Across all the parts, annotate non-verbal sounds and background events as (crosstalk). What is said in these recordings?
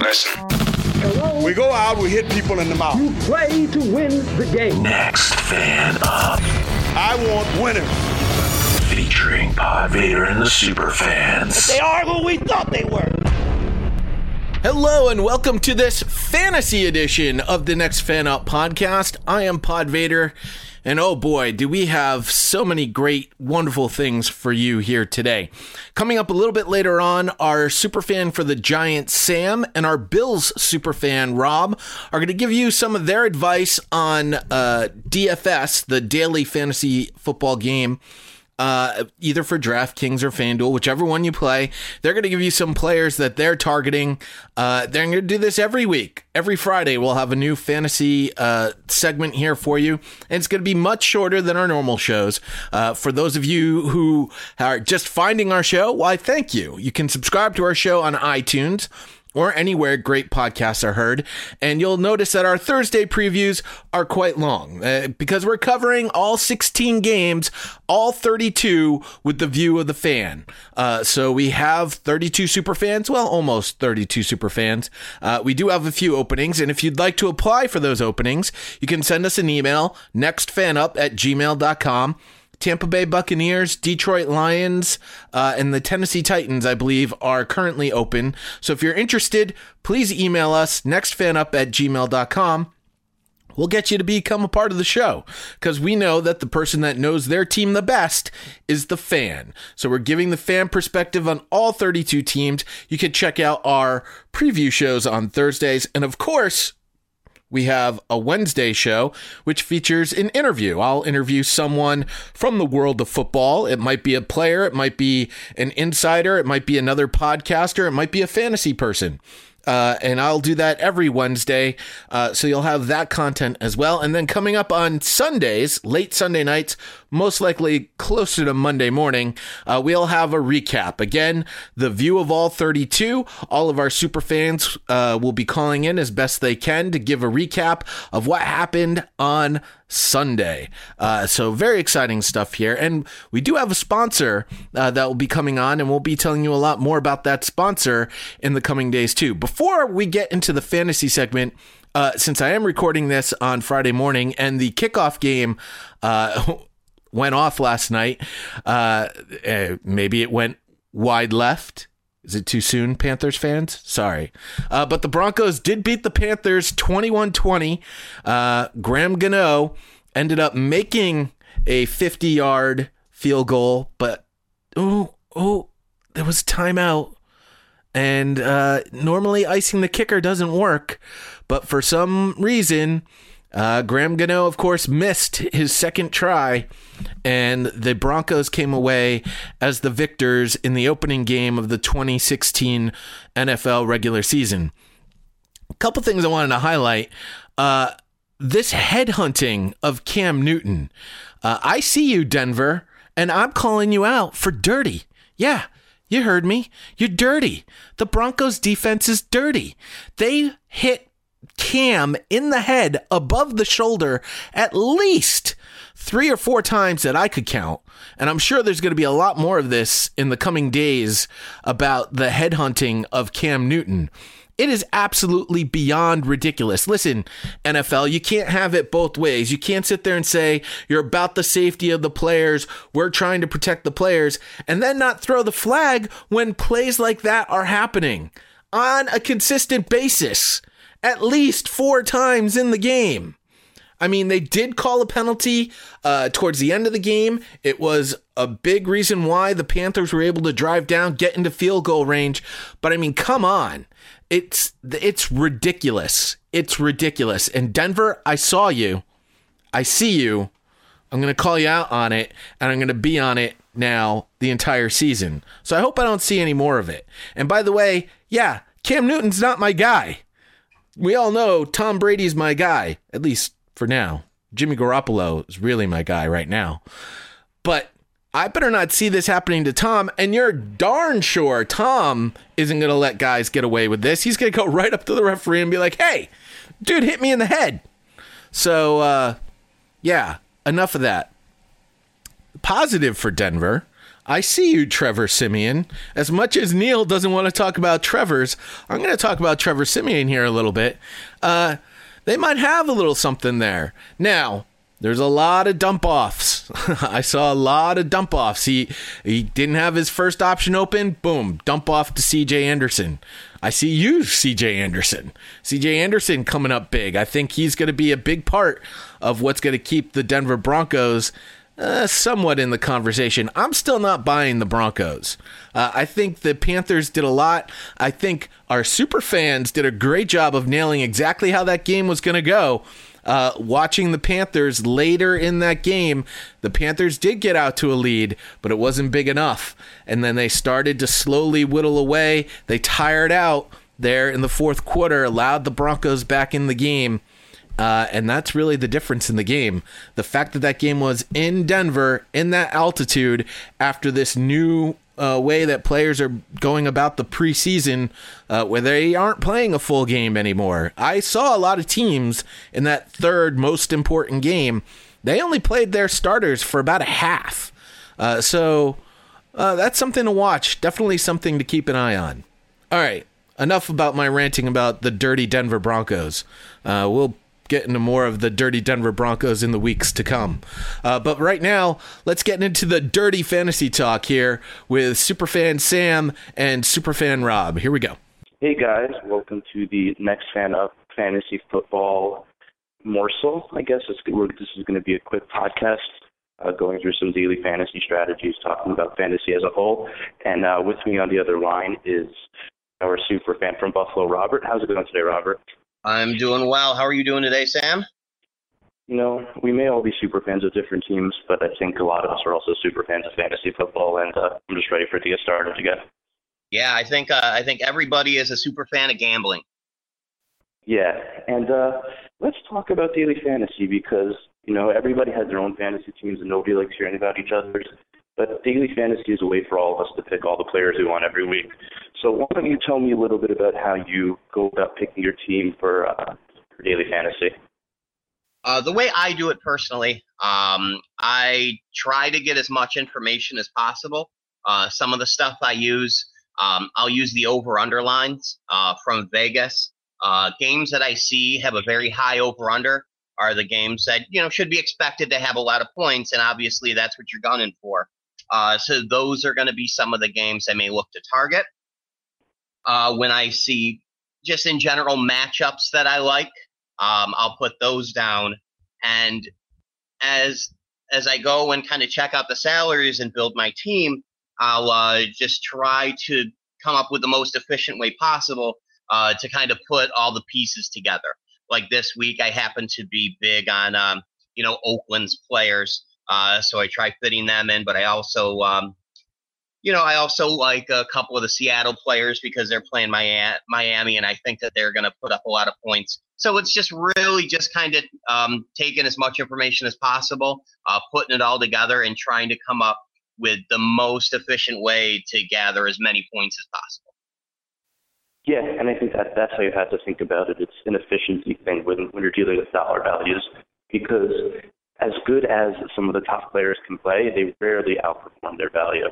Listen. Hello? We go out, we hit people in the mouth. You play to win the game. Next fan up. I want winners. Featuring Pod Vader and the super fans. They are who we thought they were. Hello and welcome to this fantasy edition of the Next Fan Up podcast. I am Pod Vader, and oh boy, do we have so many great, wonderful things for you here today. Coming up a little bit later on, our superfan for the Giants, Sam, and our Bills superfan, Rob, are going to give you some of their advice on uh, DFS, the daily fantasy football game uh, either for DraftKings or FanDuel, whichever one you play. They're going to give you some players that they're targeting. Uh, they're going to do this every week. Every Friday, we'll have a new fantasy uh, segment here for you. And it's going to be much shorter than our normal shows. Uh, for those of you who are just finding our show, why, thank you. You can subscribe to our show on iTunes or anywhere great podcasts are heard. And you'll notice that our Thursday previews are quite long uh, because we're covering all 16 games, all 32 with the view of the fan. Uh, so we have 32 super fans, well, almost 32 super fans. Uh, we do have a few openings. And if you'd like to apply for those openings, you can send us an email, nextfanup at gmail.com. Tampa Bay Buccaneers, Detroit Lions, uh, and the Tennessee Titans, I believe, are currently open. So if you're interested, please email us nextfanup at gmail.com. We'll get you to become a part of the show because we know that the person that knows their team the best is the fan. So we're giving the fan perspective on all 32 teams. You can check out our preview shows on Thursdays. And of course, we have a Wednesday show, which features an interview. I'll interview someone from the world of football. It might be a player, it might be an insider, it might be another podcaster, it might be a fantasy person. Uh, and I'll do that every Wednesday. Uh, so you'll have that content as well. And then coming up on Sundays, late Sunday nights, most likely closer to Monday morning, uh, we'll have a recap. Again, the view of all 32. All of our super fans uh, will be calling in as best they can to give a recap of what happened on Sunday. Uh, so very exciting stuff here, and we do have a sponsor uh, that will be coming on, and we'll be telling you a lot more about that sponsor in the coming days too. Before we get into the fantasy segment. Uh, since I am recording this on Friday morning and the kickoff game uh, (laughs) went off last night, uh, eh, maybe it went wide left. Is it too soon, Panthers fans? Sorry. Uh, but the Broncos did beat the Panthers 21 20. Uh, Graham Gano ended up making a 50 yard field goal, but oh, oh, there was timeout. And uh, normally icing the kicker doesn't work, but for some reason, uh, Graham Gano, of course, missed his second try, and the Broncos came away as the victors in the opening game of the 2016 NFL regular season. A couple things I wanted to highlight. Uh, this headhunting of Cam Newton. Uh, I see you, Denver, and I'm calling you out for dirty. Yeah, you heard me. You're dirty. The Broncos defense is dirty. They hit Cam in the head above the shoulder at least three or four times that I could count. And I'm sure there's going to be a lot more of this in the coming days about the headhunting of Cam Newton. It is absolutely beyond ridiculous. Listen, NFL, you can't have it both ways. You can't sit there and say you're about the safety of the players, we're trying to protect the players, and then not throw the flag when plays like that are happening on a consistent basis at least four times in the game. I mean, they did call a penalty uh, towards the end of the game. It was a big reason why the Panthers were able to drive down, get into field goal range. But I mean, come on, it's it's ridiculous. It's ridiculous. And Denver, I saw you. I see you. I'm to call you out on it, and I'm to be on it now the entire season. So I hope I don't see any more of it. And by the way, yeah, Cam Newton's not my guy. We all know Tom Brady's my guy, at least for now. Jimmy Garoppolo is really my guy right now. But I better not see this happening to Tom. And you're darn sure Tom isn't going to let guys get away with this. He's going to go (laughs) right up to the referee and be like, hey, dude hit me in the head. So, uh, yeah, enough of that. Positive for Denver. I see you, Trevor Siemian. As much as Neil doesn't want to talk about Trevor's, I'm going to talk about Trevor Siemian here a little bit. Uh, they might have a little something there. Now, there's a lot of dump offs. (laughs) I saw a lot of dump offs. He he didn't have his first option open. Boom, dump off to CJ Anderson. I see you, CJ Anderson. CJ Anderson coming up big. I think he's going to be a big part of what's going to keep the Denver Broncos uh, somewhat in the conversation. I'm still not buying the Broncos. Uh, I think the Panthers did a lot. I think our super fans did a great job of nailing exactly how that game was going to go. Uh, watching the Panthers later in that game, the Panthers did get out to a lead, but it wasn't big enough. And then they started to slowly whittle away. They tired out there in the fourth quarter, allowed the Broncos back in the game. Uh, and that's really the difference in the game. The fact that that game was in Denver, in that altitude, after this new uh, way that players are going about the preseason, uh, where they aren't playing a full game anymore. I saw a lot of teams in that third most important game. They only played their starters for about a half. Uh, so uh, that's something to watch. Definitely something to keep an eye on. All right, enough about my ranting about the dirty Denver Broncos. Uh, we'll get into more of the dirty Denver Broncos in the weeks to come. Uh, but right now, let's get into the dirty fantasy talk here with Superfan Sam and Superfan Rob. Here we go. Hey guys, welcome to the next fan up fantasy football morsel. I guess this is going to be a quick podcast. Uh, going through some daily fantasy strategies, talking about fantasy as a whole. And uh, with me on the other line is our super fan from Buffalo, Robert. How's it going today, Robert? I'm doing well. How are you doing today, Sam? You know, we may all be super fans of different teams, but I think a lot of us are also super fans of fantasy football, and uh, I'm just ready for it to get started again. Yeah, I think uh, I think everybody is a super fan of gambling. Yeah, and uh, let's talk about daily fantasy because you know everybody has their own fantasy teams, and nobody likes hearing about each other's. But daily fantasy is a way for all of us to pick all the players we want every week. So why don't you tell me a little bit about how you go about picking your team for uh, for daily fantasy? Uh, the way I do it personally, um, I try to get as much information as possible. Uh, some of the stuff I use, um, I'll use the over underlines uh, from Vegas. Uh, games that I see have a very high over under are the games that you know should be expected to have a lot of points, and obviously that's what you're gunning for. Uh, so those are going to be some of the games I may look to target. Uh, when I see just in general matchups that I like, um, I'll put those down. And as as I go and kind of check out the salaries and build my team, I'll uh, just try to come up with the most efficient way possible uh, to kind of put all the pieces together. Like this week, I happen to be big on um, you know Oakland's players. Uh, so I try fitting them in, but I also, um, you know, I also like a couple of the Seattle players because they're playing Miami, and I think that they're going to put up a lot of points. So it's just really just kind of um, taking as much information as possible, uh, putting it all together, and trying to come up with the most efficient way to gather as many points as possible. Yeah, and I think that that's how you have to think about it. It's an efficiency thing when when you're dealing with dollar values because as good as some of the top players can play, they rarely outperform their value.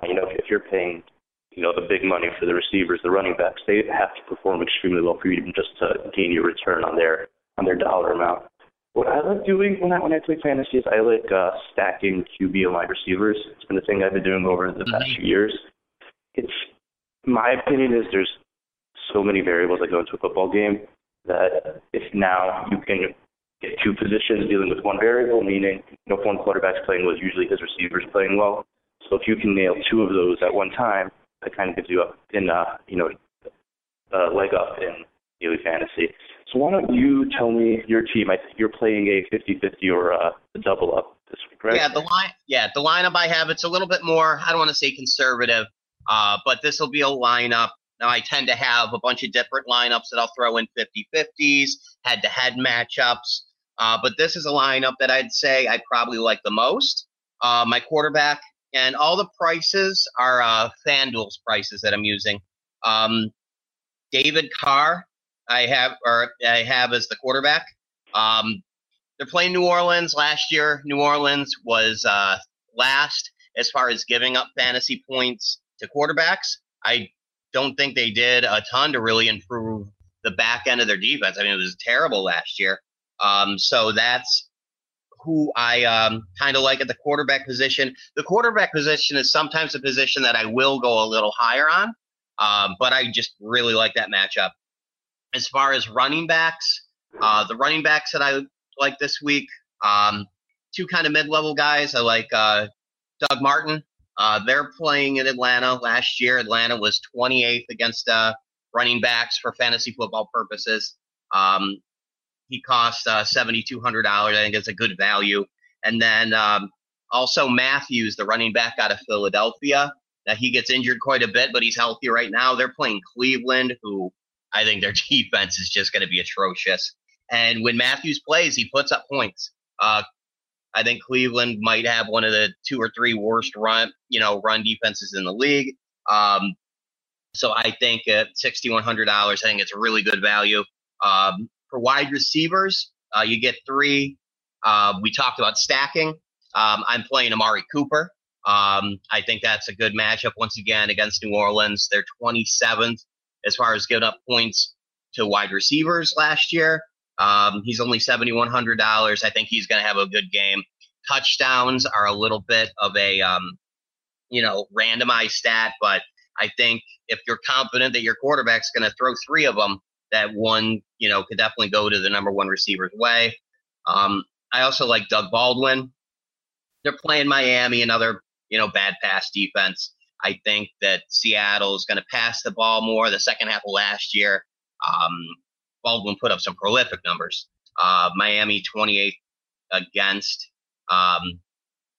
And, you know, if, if you're paying, you know, the big money for the receivers, the running backs, they have to perform extremely well for you just to gain your return on their on their dollar amount. What I like doing when I when I play fantasy is I like uh, stacking QB and wide receivers. It's been a thing I've been doing over the past few years. It's my opinion is there's so many variables that go into a football game that if now you can get two positions dealing with one variable, meaning you know, if one quarterback's playing well, usually his receiver's playing well. So if you can nail two of those at one time, that kind of gives you a in uh, you know a leg up in daily fantasy. So why don't you tell me your team? I think you're playing a 50-50 or a double up this week, right? Yeah, the line. Yeah, the lineup I have it's a little bit more. I don't want to say conservative, uh, but this will be a lineup. Now I tend to have a bunch of different lineups that I'll throw in 50-50s, head-to-head matchups. Uh, but this is a lineup that I'd say I probably like the most. Uh, my quarterback and all the prices are uh, FanDuel's prices that I'm using. Um, David Carr, I have or I have as the quarterback. Um, they're playing New Orleans last year. New Orleans was uh, last, as far as giving up fantasy points to quarterbacks. I don't think they did a ton to really improve the back end of their defense. I mean, it was terrible last year. Um, so that's who I um, kind of like at the quarterback position. The quarterback position is sometimes a position that I will go a little higher on, um, but I just really like that matchup. As far as running backs, uh, the running backs that I like this week, um, two kind of mid-level guys. I like uh, Doug Martin. Uh, they're playing in Atlanta last year. Atlanta was 28th against uh, running backs for fantasy football purposes. Um, he cost uh, $7,200. I think it's a good value. And then um, also Mathews, the running back out of Philadelphia. Now he gets injured quite a bit, but he's healthy right now. They're playing Cleveland, who I think their (laughs) defense is just going to be atrocious. And when Mathews plays, he puts up points. Uh, I think Cleveland might have one of the two or three worst run, you know, run defenses in the league. Um, so I think at sixty one hundred dollars, I think it's a really good value. Um, for wide receivers, uh, you get three. Uh, we talked about stacking. Um, I'm playing Amari Cooper. Um, I think that's a good matchup once again against New Orleans. They're 27th as far as giving up points to wide receivers last year. Um, he's only $7,100. I think he's going to have a good game. Touchdowns are a little bit of a, um, you know, randomized stat, but I think if you're confident that your quarterback's going to throw three of them, that one, you know, could definitely go to the number one receiver's way. Um, I also like Doug Baldwin. They're playing Miami, another, you know, bad pass defense. I think that Seattle is going to pass the ball more. The second half of last year, um, Baldwin put up some prolific numbers. Uh, Miami 28 against um,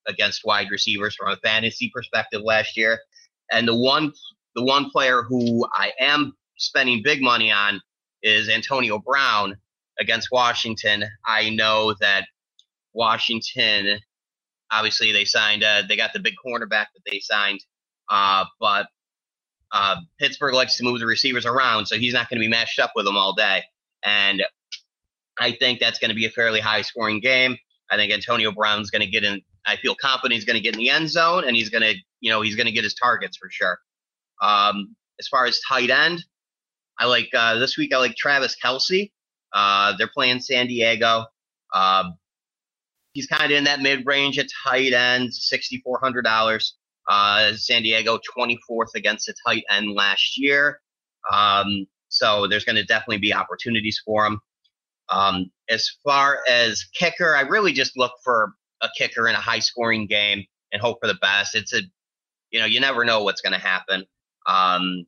against wide receivers from a fantasy perspective last year, and the one the one player who I am spending big money on is Antonio Brown against Washington. I know that Washington, obviously, they signed, uh, they got the big cornerback that they signed, uh, but uh, Pittsburgh likes to move the receivers around, so he's not going to be matched up with them all day. And I think that's going to be a fairly high scoring game. I think Antonio Brown's going to get in. I feel confident he's going to get in the end zone, and he's going to, you know, he's going to get his targets for sure. Um, as far as tight end, I like uh, this week. I like Travis Kelce. Uh, they're playing San Diego. Um, he's kind of in that mid range at tight end, sixty four hundred dollars. Uh, San Diego twenty fourth against the tight end last year. Um, so there's going to definitely be opportunities for him. Um, as far as kicker, I really just look for a kicker in a high scoring game and hope for the best. It's a, you know, you never know what's going to happen. Um,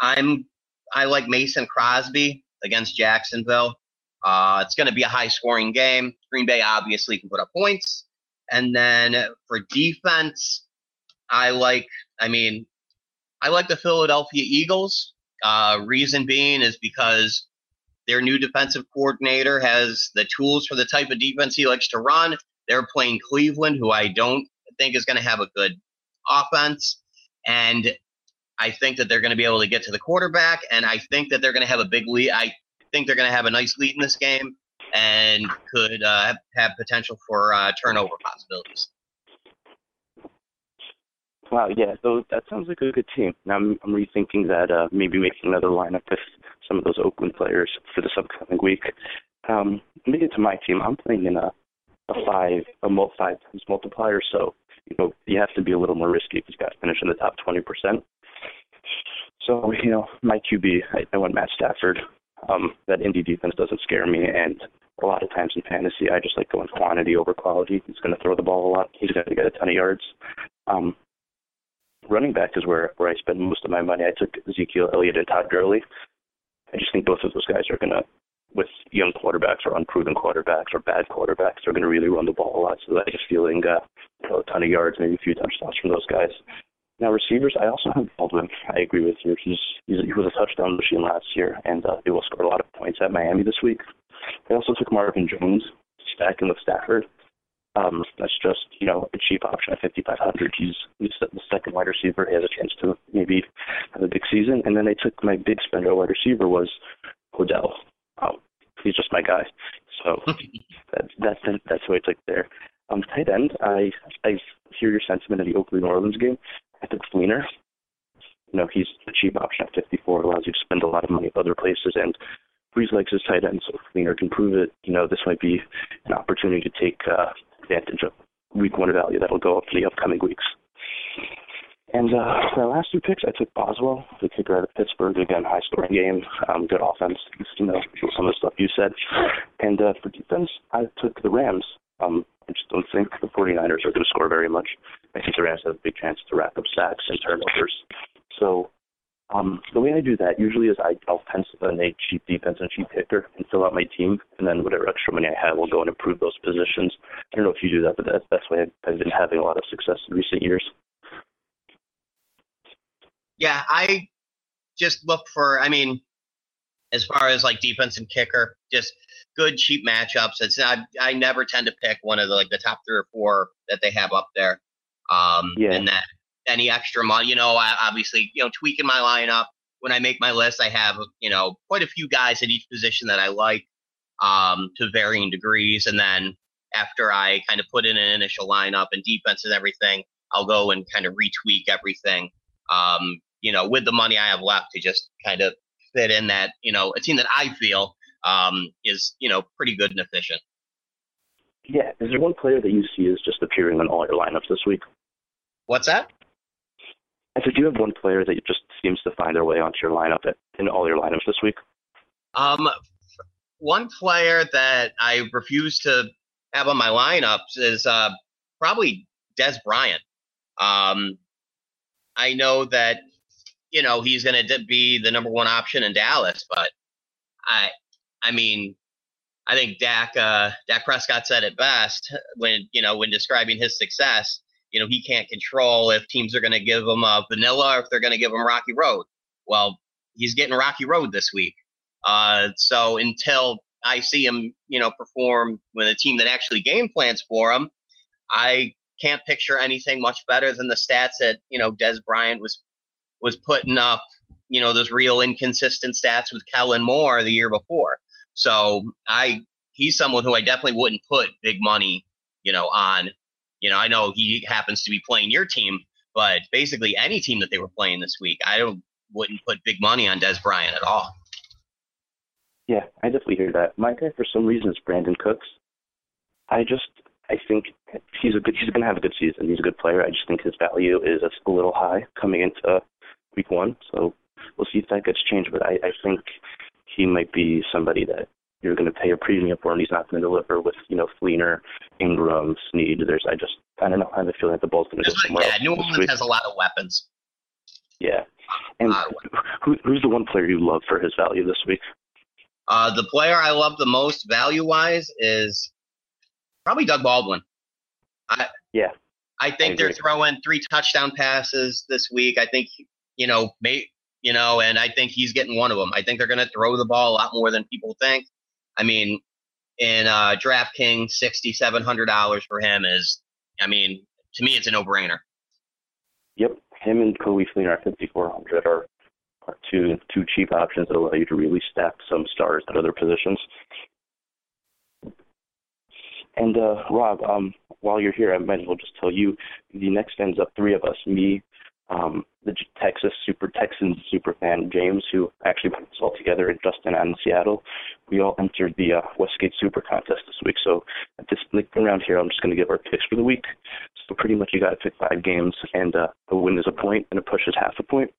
I'm I like Mason Crosby against Jacksonville. Uh, it's going to be a high scoring game. Green Bay obviously can put up points. And then for defense, I like, I mean, I like the Philadelphia Eagles. Uh, reason being is because their new defensive coordinator has the tools for the type of defense he likes to run. They're playing Cleveland, who I don't think is going to have a good offense. And I think that they're going to be able to get to the quarterback, and I think that they're going to have a big lead. I think they're going to have a nice lead in this game and could uh, have potential for uh, turnover possibilities. Wow, yeah, so that sounds like a good team. Now I'm, I'm rethinking that uh, maybe making another lineup with some of those Oakland players for this upcoming week. Um, let me get to my team. I'm playing in a a five a mul- five times multiplier, so you know you have to be a little more risky if you got to finish in the top twenty percent. So, you know, my QB, I, I went Matt Stafford. Um, that Indy defense doesn't scare me, and a lot of times in fantasy, I just like going quantity over quality. He's going to throw the ball a lot. He's going to get a ton of yards. Um, running back is where where I spend most of my money. I took Ezekiel Elliott and Todd Gurley. I just think both of those guys are going to, with young quarterbacks or unproven quarterbacks or bad quarterbacks, they're going to really run the ball a lot. So I just feeling uh, a ton of yards, maybe a few touchdowns from those guys. Now receivers, I also have Baldwin. I agree with you. He's, he's he was a touchdown machine last year, and uh, he will score a lot of points at Miami this week. I also took Marvin Jones, stacking with Stafford. Um, that's just you know a cheap option at 5,500. He's he's the second wide receiver. He has a chance to maybe have a big season. And then I took my big spender wide receiver was Odell. Um, he's just my guy. So (laughs) that, that's that's who I took there. Um, tight end, I I hear your sentiment of the Oakland New Orleans game. I took Fleener. You know, he's the cheap option at 54. Allows you to spend a lot of money at other places, and Brees likes his tight end, so Fleener can prove it. You know, this might be an opportunity to take uh, advantage of week one value that'll go up for the upcoming weeks. And uh, my last two picks, I took Boswell, the kicker out of Pittsburgh. Again, high scoring game, um, good offense. You know, some of the stuff you said. And uh, for defense, I took the Rams. Um, I just don't think the 49ers are going to score very much. I think the Rams have a big chance to rack up sacks and turnovers. So um, the way I do that usually is I, I'll pencil in a cheap defense and cheap kicker and fill out my team, and then whatever extra money I have will go and improve those positions. I don't know if you do that, but that's that's why I've been having a lot of success in recent years. Yeah, I just look for. I mean, as far as like defense and kicker, just good cheap matchups. It's not. I never tend to pick one of the like the top three or four that they have up there. Um, Yeah. And that any extra money, you know, I obviously you know tweaking my lineup when I make my list. I have you know quite a few guys at each position that I like um, to varying degrees, and then after I kind of put in an initial lineup and defense and everything, I'll go and kind of retweak everything. Um, you know, with the money I have left to just kind of fit in that, you know, a team that I feel um, is, you know, pretty good and efficient. Yeah. Is there one player that you see is just appearing in all your lineups this week? What's that? I said, do you have one player that just seems to find their way onto your lineup at, in all your lineups this week? Um, one player that I refuse to have on my lineups is uh, probably Dez Bryant. Um, I know that you know he's going to be the number one option in Dallas, but I, I mean, I think Dak uh, Dak Prescott said it best when you know when describing his success. You know, he can't control if teams are going to give him a vanilla or if they're going to give him Rocky Road. Well, he's getting Rocky Road this week. Uh, so until I see him, you know, perform with a team that actually game plans for him, I can't picture anything much better than the stats that you know Dez Bryant was was putting up. You know, those real inconsistent stats with Kellen Moore the year before. So I, he's someone who I definitely wouldn't put big money, you know, on. You know, I know he happens to be playing your team, but basically any team that they were playing this week, I don't wouldn't put big money on Dez Bryant at all. Yeah, I definitely hear that. My guy, for some reason, is Brandin Cooks. I just, I think he's a good. He's going to have a good season. He's a good player. I just think his value is a little high coming into week one. So we'll see if that gets changed. But I, I think he might be somebody that you're going to pay a premium for, and he's not going to deliver with you know Fleener, Ingram, Snead. There's, I just, I don't know. I have a feeling that the ball's going to go somewhere yeah, else. New Orleans has a lot of weapons. Yeah. And Uh, who, who's the one player you love for his value this week? Uh, the player I love the most value wise is probably Doug Baldwin. I Yeah. I think I they're throwing three touchdown passes this week. I think you know, may, you know, and I think he's getting one of them. I think they're going to throw the ball a lot more than people think. I mean, in uh, DraftKings, sixty seven hundred dollars for him is, I mean, to me, it's a no brainer. Yep, him and Coby Fleener at 5400 are, are two two cheap options that allow you to really stack some stars at other positions. And uh, Rob, um, while you're here, I might as well just tell you the next ends up three of us: me, um, the Texas Super Texans super fan James, who actually put us all together, and Justin out in Seattle. We all entered the uh, Westgate Super Contest this week. So at this like, around here, I'm just going to give our picks for the week. So pretty much you got to pick five games, and uh, a win is a point, and a push is half a point.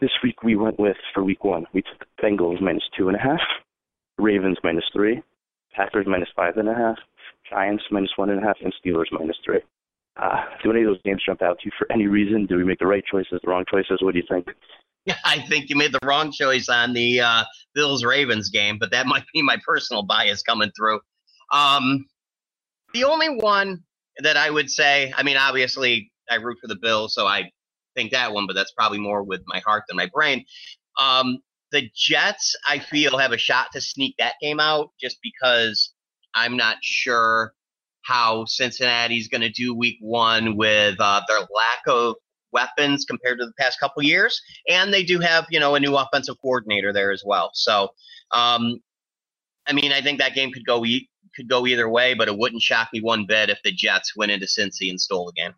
This week we went with for week one. We took Bengals minus two and a half, Ravens minus three, Packers minus five and a half, Giants minus one and a half, and Steelers minus three. Uh, do any of those games jump out to you for any reason? Do we make the right choices, the wrong choices? What do you think? (laughs) I think you made the wrong choice on the uh, Bills Ravens game, but that (laughs) might be my personal bias coming through. Um, the only one that I would say, I mean, obviously, I root for the Bills, so I think that one, but that's probably more with my heart than my brain. Um, the Jets, I feel, have a shot to sneak that game out just because I'm not sure how Cincinnati's going to do week one with uh, their lack of weapons compared to the past couple years and they do have you know a new offensive coordinator there as well. So, um, I mean, I think that game could go e- could go either way, but it wouldn't shock me one bit if the Jets went into Cincy and stole the game.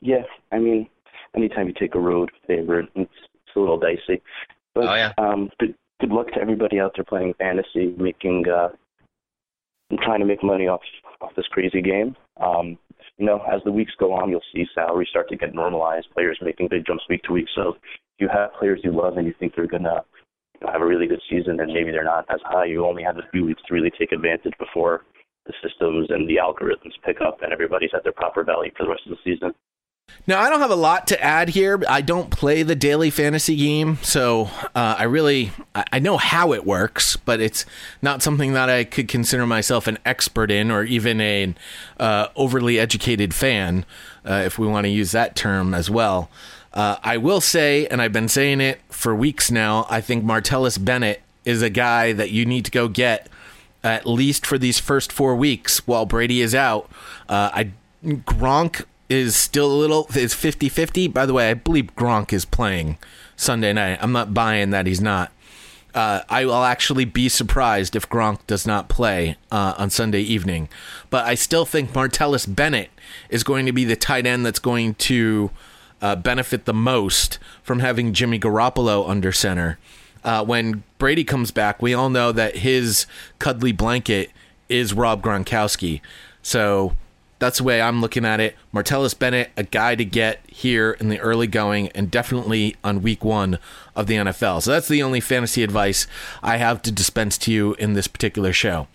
Yeah, I mean, anytime you take a road favorite, it's, it's a little dicey. But Oh, yeah. um, good, good luck to everybody out there playing fantasy, making uh, trying to make money off off this crazy game. Um, you know, as the weeks go on, you'll see salaries start to get normalized. Players making big jumps week to week. So if you have players you love and you think they're you know, have a really good season, and maybe they're not as high, you only have a few weeks to really take advantage before the systems and the algorithms pick up and everybody's at their proper value for the rest of the season. Now, I don't have a lot to add here. I don't play the daily fantasy game, so uh, I really I know how it works, but it's not something that I could consider myself an expert in, or even an uh, overly educated fan, uh, if we want to use that term as well. Uh, I will say, and I've been saying it for weeks now, I think Martellus Bennett is a guy that you need to go get at least for these first four weeks while Brady is out. Uh, I Gronk is still a little is 50-50. By the way, I believe Gronk is playing Sunday night. I'm not buying that he's not. Uh, I will actually be surprised if Gronk does not play uh, on Sunday evening. But I still think Martellus Bennett is going to be the tight end that's going to uh, benefit the most from having Jimmy Garoppolo under center. Uh, when Brady comes back, we all know that his cuddly blanket is Rob Gronkowski. So that's the way I'm looking at it. Martellus Bennett, a guy to get here in the early going and definitely on week one of the NFL. So that's the only fantasy advice I have to dispense to you in this particular show.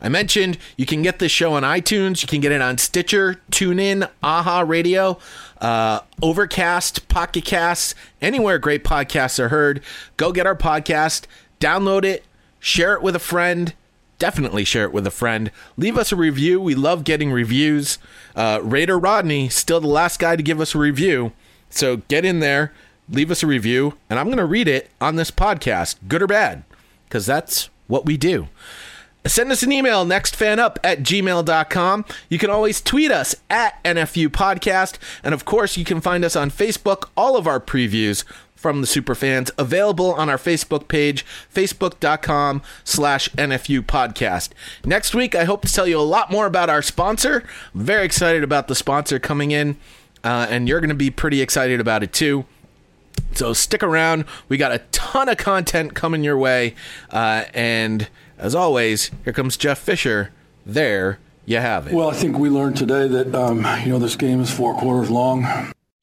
I mentioned you can get this show on iTunes, you can get it on Stitcher, TuneIn, Aha Radio, uh, Overcast, Pocket Casts, anywhere great podcasts are heard. Go get our podcast, download it, share it with a friend. Definitely share it with a friend. Leave us a review. We love getting reviews. Uh, Raider Rodney, still the last guy to give us a review. So get in there, leave us a review, and I'm going to read it on this podcast, good or bad, because that's what we do. Send us an email, nextfanup at gmail.com. You can always tweet us at NFU Podcast. And of course, you can find us on Facebook. All of our previews from the Superfans available on our Facebook page, facebook.com slash NFU Podcast. Next week, I hope to tell you a lot more about our sponsor. Very excited about the sponsor coming in, uh, and you're going to be pretty excited about it too. So stick around. We got a ton of content coming your way. Uh, and as always, here comes Jeff Fisher. There you have it. Well, I think we learned today that, um, you know, this game is four quarters long.